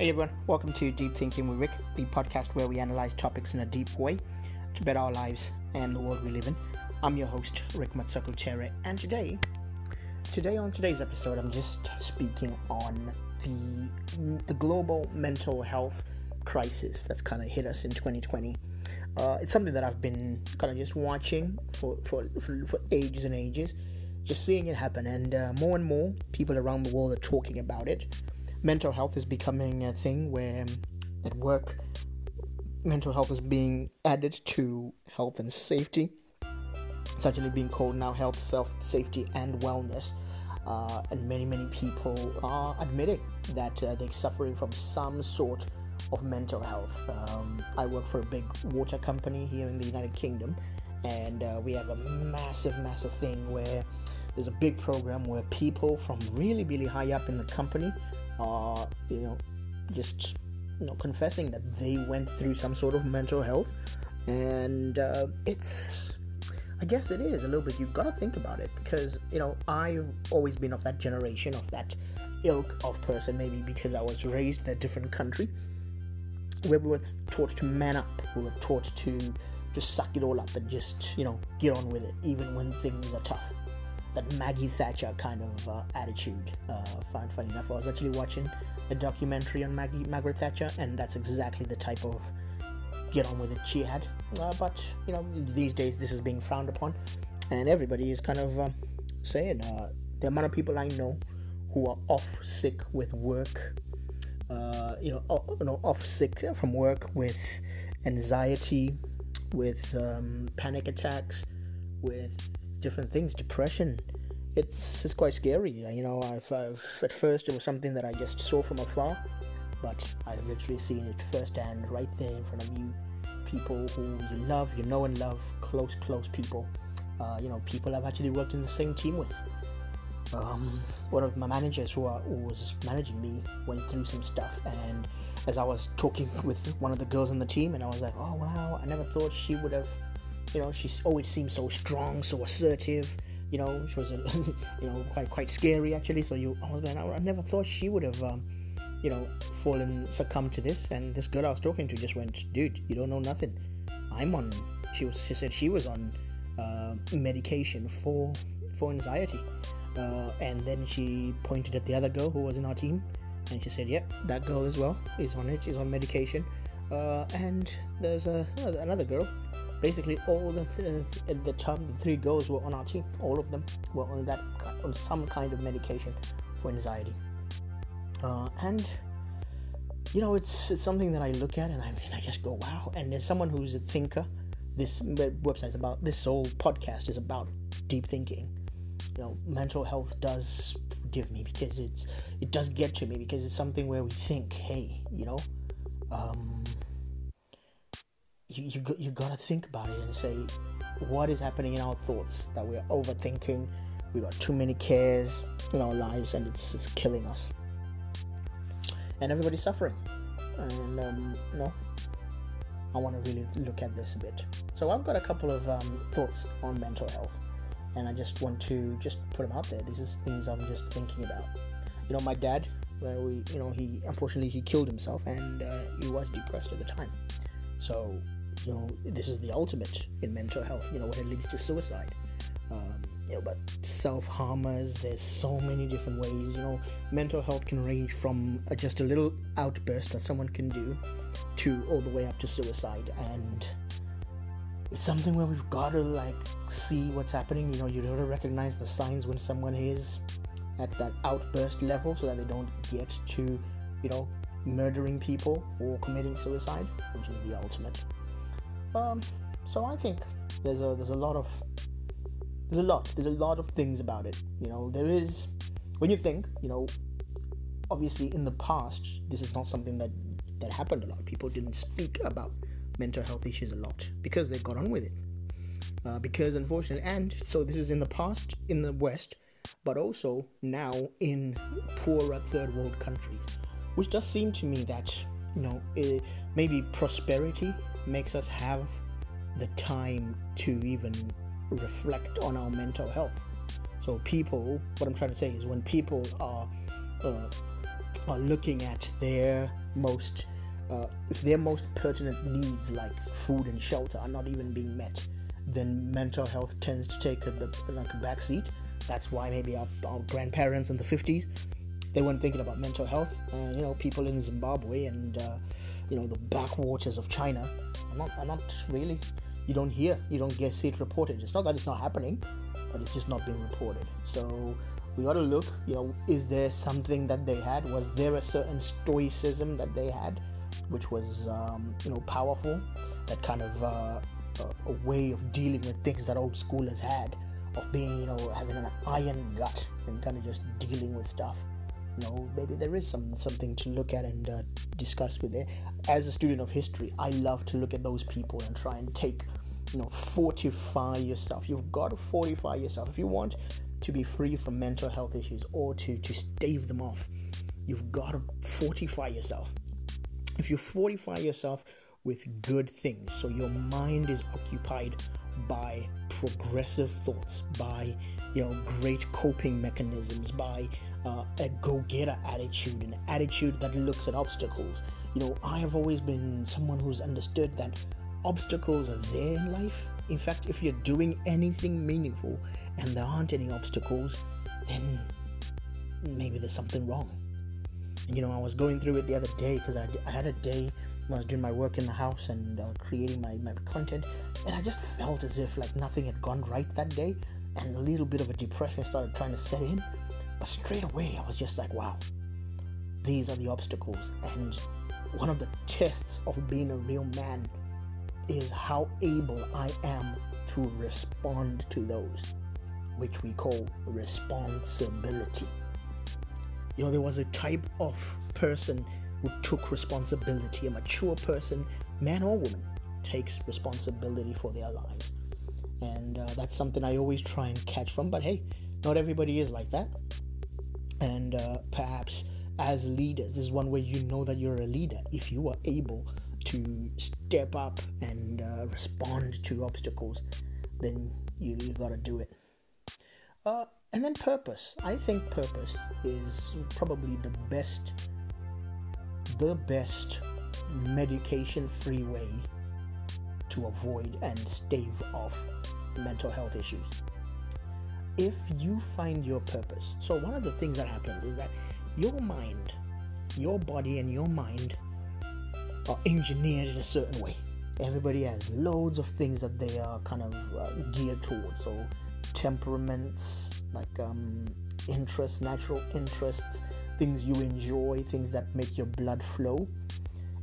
Hey everyone, welcome to Deep Thinking with Rick, the podcast where we analyze topics in a deep way to better our lives and the world we live in. I'm your host, Rick Matsakuchere, and today, today on today's episode, I'm just speaking on the the global mental health crisis that's kind of hit us in 2020. Uh, it's something that I've been kind of just watching for, for, for, for ages and ages, just seeing it happen, and uh, more and more people around the world are talking about it mental health is becoming a thing where at work mental health is being added to health and safety. It's actually being called now health, self, safety, and wellness. Uh, and many, many people are admitting that uh, they're suffering from some sort of mental health. Um, I work for a big water company here in the United Kingdom, and uh, we have a massive, massive thing where there's a big program where people from really, really high up in the company are, you know, just you know confessing that they went through some sort of mental health, and uh, it's. I guess it is a little bit. You've got to think about it because you know I've always been of that generation of that ilk of person. Maybe because I was raised in a different country where we were taught to man up. We were taught to just suck it all up and just you know get on with it, even when things are tough that Maggie Thatcher kind of uh, attitude. Uh, funny enough, I was actually watching a documentary on Maggie Margaret Thatcher, and that's exactly the type of get on with it she had. Uh, but you know, these days this is being frowned upon, and everybody is kind of um, saying uh, the amount of people I know who are off sick with work. Uh, you know, off, you know, off sick from work with anxiety, with um, panic attacks, with different things. Depression, it's it's quite scary. You know, I've, I've at first it was something that I just saw from afar, but I've literally seen it firsthand right there in front of you. People who you love, you know and love, close, close people. Uh, you know, people I've actually worked in the same team with. Um, one of my managers who, are, who, was managing me went through some stuff and as i was talking with one of the girls on the team and i was like oh wow i never thought she would have you know, she always seemed so strong, so assertive. You know, she was, a, you know, quite quite scary actually. So you, I was going, I never thought she would have, um, you know, fallen succumbed to this. And this girl I was talking to just went, dude, you don't know nothing. I'm on. She was. She said she was on uh, medication for for anxiety. Uh, and then she pointed at the other girl who was in our team, and she said, "Yep, that girl as well is on it. She's on medication." Uh, and there's a, another girl basically all the th- at the top the three girls were on our team. All of them were on that on some kind of medication for anxiety. Uh, and you know it's it's something that I look at and I mean I just go wow. And as someone who's a thinker this website is about this whole podcast is about deep thinking. You know mental health does give me because it's it does get to me because it's something where we think hey you know? Um, you you, you got to think about it and say what is happening in our thoughts that we're overthinking? We got too many cares in our lives and it's, it's killing us. And everybody's suffering. And um, no i want to really look at this a bit. So i've got a couple of um, thoughts on mental health and i just want to just put them out there. These are things i'm just thinking about. You know my dad where we you know he unfortunately he killed himself and uh, he was depressed at the time. So you know, this is the ultimate in mental health, you know, when it leads to suicide. Um, you know, but self harmers, there's so many different ways. You know, mental health can range from a, just a little outburst that someone can do to all the way up to suicide. And it's something where we've got to like see what's happening. You know, you've got to recognize the signs when someone is at that outburst level so that they don't get to, you know, murdering people or committing suicide, which is the ultimate. Um, so I think there's a there's a lot of there's a lot there's a lot of things about it. You know, there is when you think, you know, obviously in the past this is not something that that happened a lot. People didn't speak about mental health issues a lot because they got on with it. Uh, because unfortunately, and so this is in the past in the West, but also now in poorer third world countries, which does seem to me that you know it, maybe prosperity makes us have the time to even reflect on our mental health. So, people, what I'm trying to say is when people are uh, are looking at their most uh, if their most pertinent needs like food and shelter are not even being met then mental health tends to take a, like a back seat that's why maybe our, our grandparents in the 50s they weren't thinking about mental health. And you know people in zimbabwe and uh, you know the backwaters of china are not, are not really you don't hear you don't get see it reported. It's not that it's not happening but it's just not being reported. So we got to look you know is there something that they had? Was there a certain stoicism that they had which was um, you know powerful? That kind of uh, a, a, way of dealing with things that old schoolers had of being you know having an iron gut and kind of just dealing with stuff know maybe there is some something to look at and uh, discuss with it. As a student of history i love to look at those people and try and take you know fortify yourself you've got to fortify yourself. If you want to be free from mental health issues or to to stave them off you've got to fortify yourself. If you fortify yourself with good things so your mind is occupied by progressive thoughts by you know great coping mechanisms by uh, a go-getter attitude an attitude that looks at obstacles. You know i have always been someone who's understood that obstacles are there in life. In fact if you're doing anything meaningful and there aren't any obstacles then maybe there's something wrong. And, you know i was going through it the other day because I, I had a day when I was doing my work in the house and uh, creating my, my content, and I just felt as if like nothing had gone right that day, and a little bit of a depression started trying to set in. But straight away, I was just like, wow, these are the obstacles. And one of the tests of being a real man is how able I am to respond to those, which we call responsibility. You know, there was a type of person who took responsibility. A mature person, man or woman, takes responsibility for their lives. And uh, that's something I always try and catch from. But hey, not everybody is like that. And uh, perhaps as leaders, this is one way you know that you're a leader. If you are able to step up and uh, respond to obstacles, then you, you got to do it. Uh, and then purpose. I think purpose is probably the best the best medication free way to avoid and stave off mental health issues. If you find your purpose, so one of the things that happens is that your mind, your body, and your mind are engineered in a certain way. Everybody has loads of things that they are kind of uh, geared towards. So, temperaments, like um, interests, natural interests, things you enjoy, things that make your blood flow.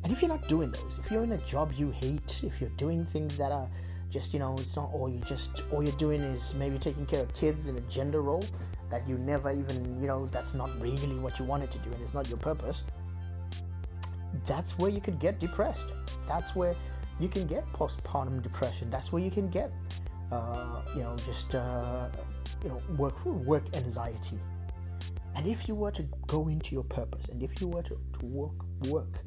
And if you're not doing those, if you're in a job you hate, if you're doing things that are just, you know, it's not all you just, all you're doing is maybe taking care of kids in a gender role that you never even, you know, that's not really what you wanted to do and it's not your purpose, that's where you could get depressed. That's where you can get postpartum depression. That's where you can get, uh, you know, just, uh, you know, work work anxiety. And if you were to go into your purpose and if you were to, to work work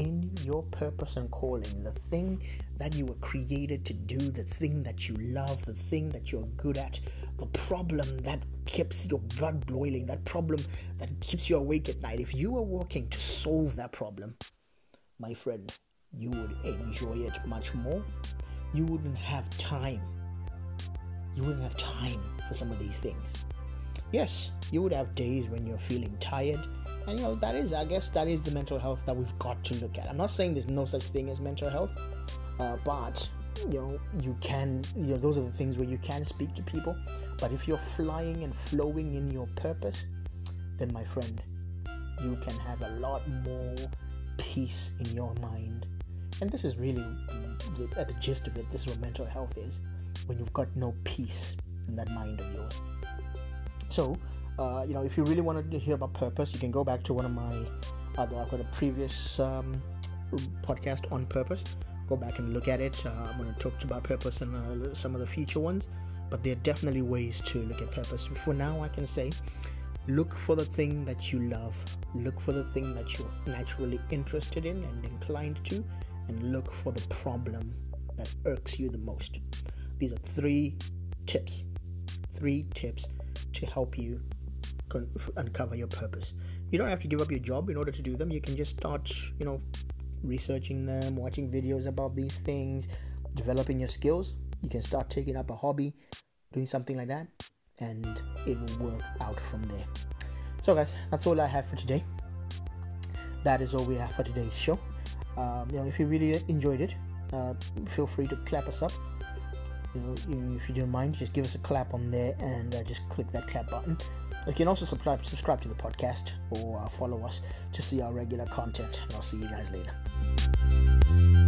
in your purpose and calling, the thing that you were created to do, the thing that you love, the thing that you're good at, the problem that keeps your blood boiling, that problem that keeps you awake at night, if you were working to solve that problem, my friend, you would enjoy it much more. You wouldn't have time. You wouldn't have time for some of these things yes, you would have days when you're feeling tired. And you know, that is, I guess, that is the mental health that we've got to look at. I'm not saying there's no such thing as mental health, uh, but you know, you can, you know, those are the things where you can speak to people. But if you're flying and flowing in your purpose, then my friend, you can have a lot more peace in your mind. And this is really at the gist of it. This is what mental health is when you've got no peace in that mind of yours. So, uh, you know, if you really wanted to hear about purpose, you can go back to one of my other. I've got a previous um, podcast on purpose. Go back and look at it. Uh, I'm going to talk about purpose and uh, some of the future ones, but there are definitely ways to look at purpose. For now, I can say look for the thing that you love, look for the thing that you're naturally interested in and inclined to, and look for the problem that irks you the most. These are three tips. Three tips to help you uncover your purpose. You don't have to give up your job in order to do them. You can just start, you know, researching them, watching videos about these things, developing your skills. You can start taking up a hobby, doing something like that, and it will work out from there. So, guys, that's all I have for today. That is all we have for today's show. Um, you know, if you really enjoyed it, uh, feel free to clap us up. You know, if you don't mind, just give us a clap on there and uh, just click that clap button. You can also subscribe subscribe to the podcast or uh, follow us to see our regular content. And I'll see you guys later.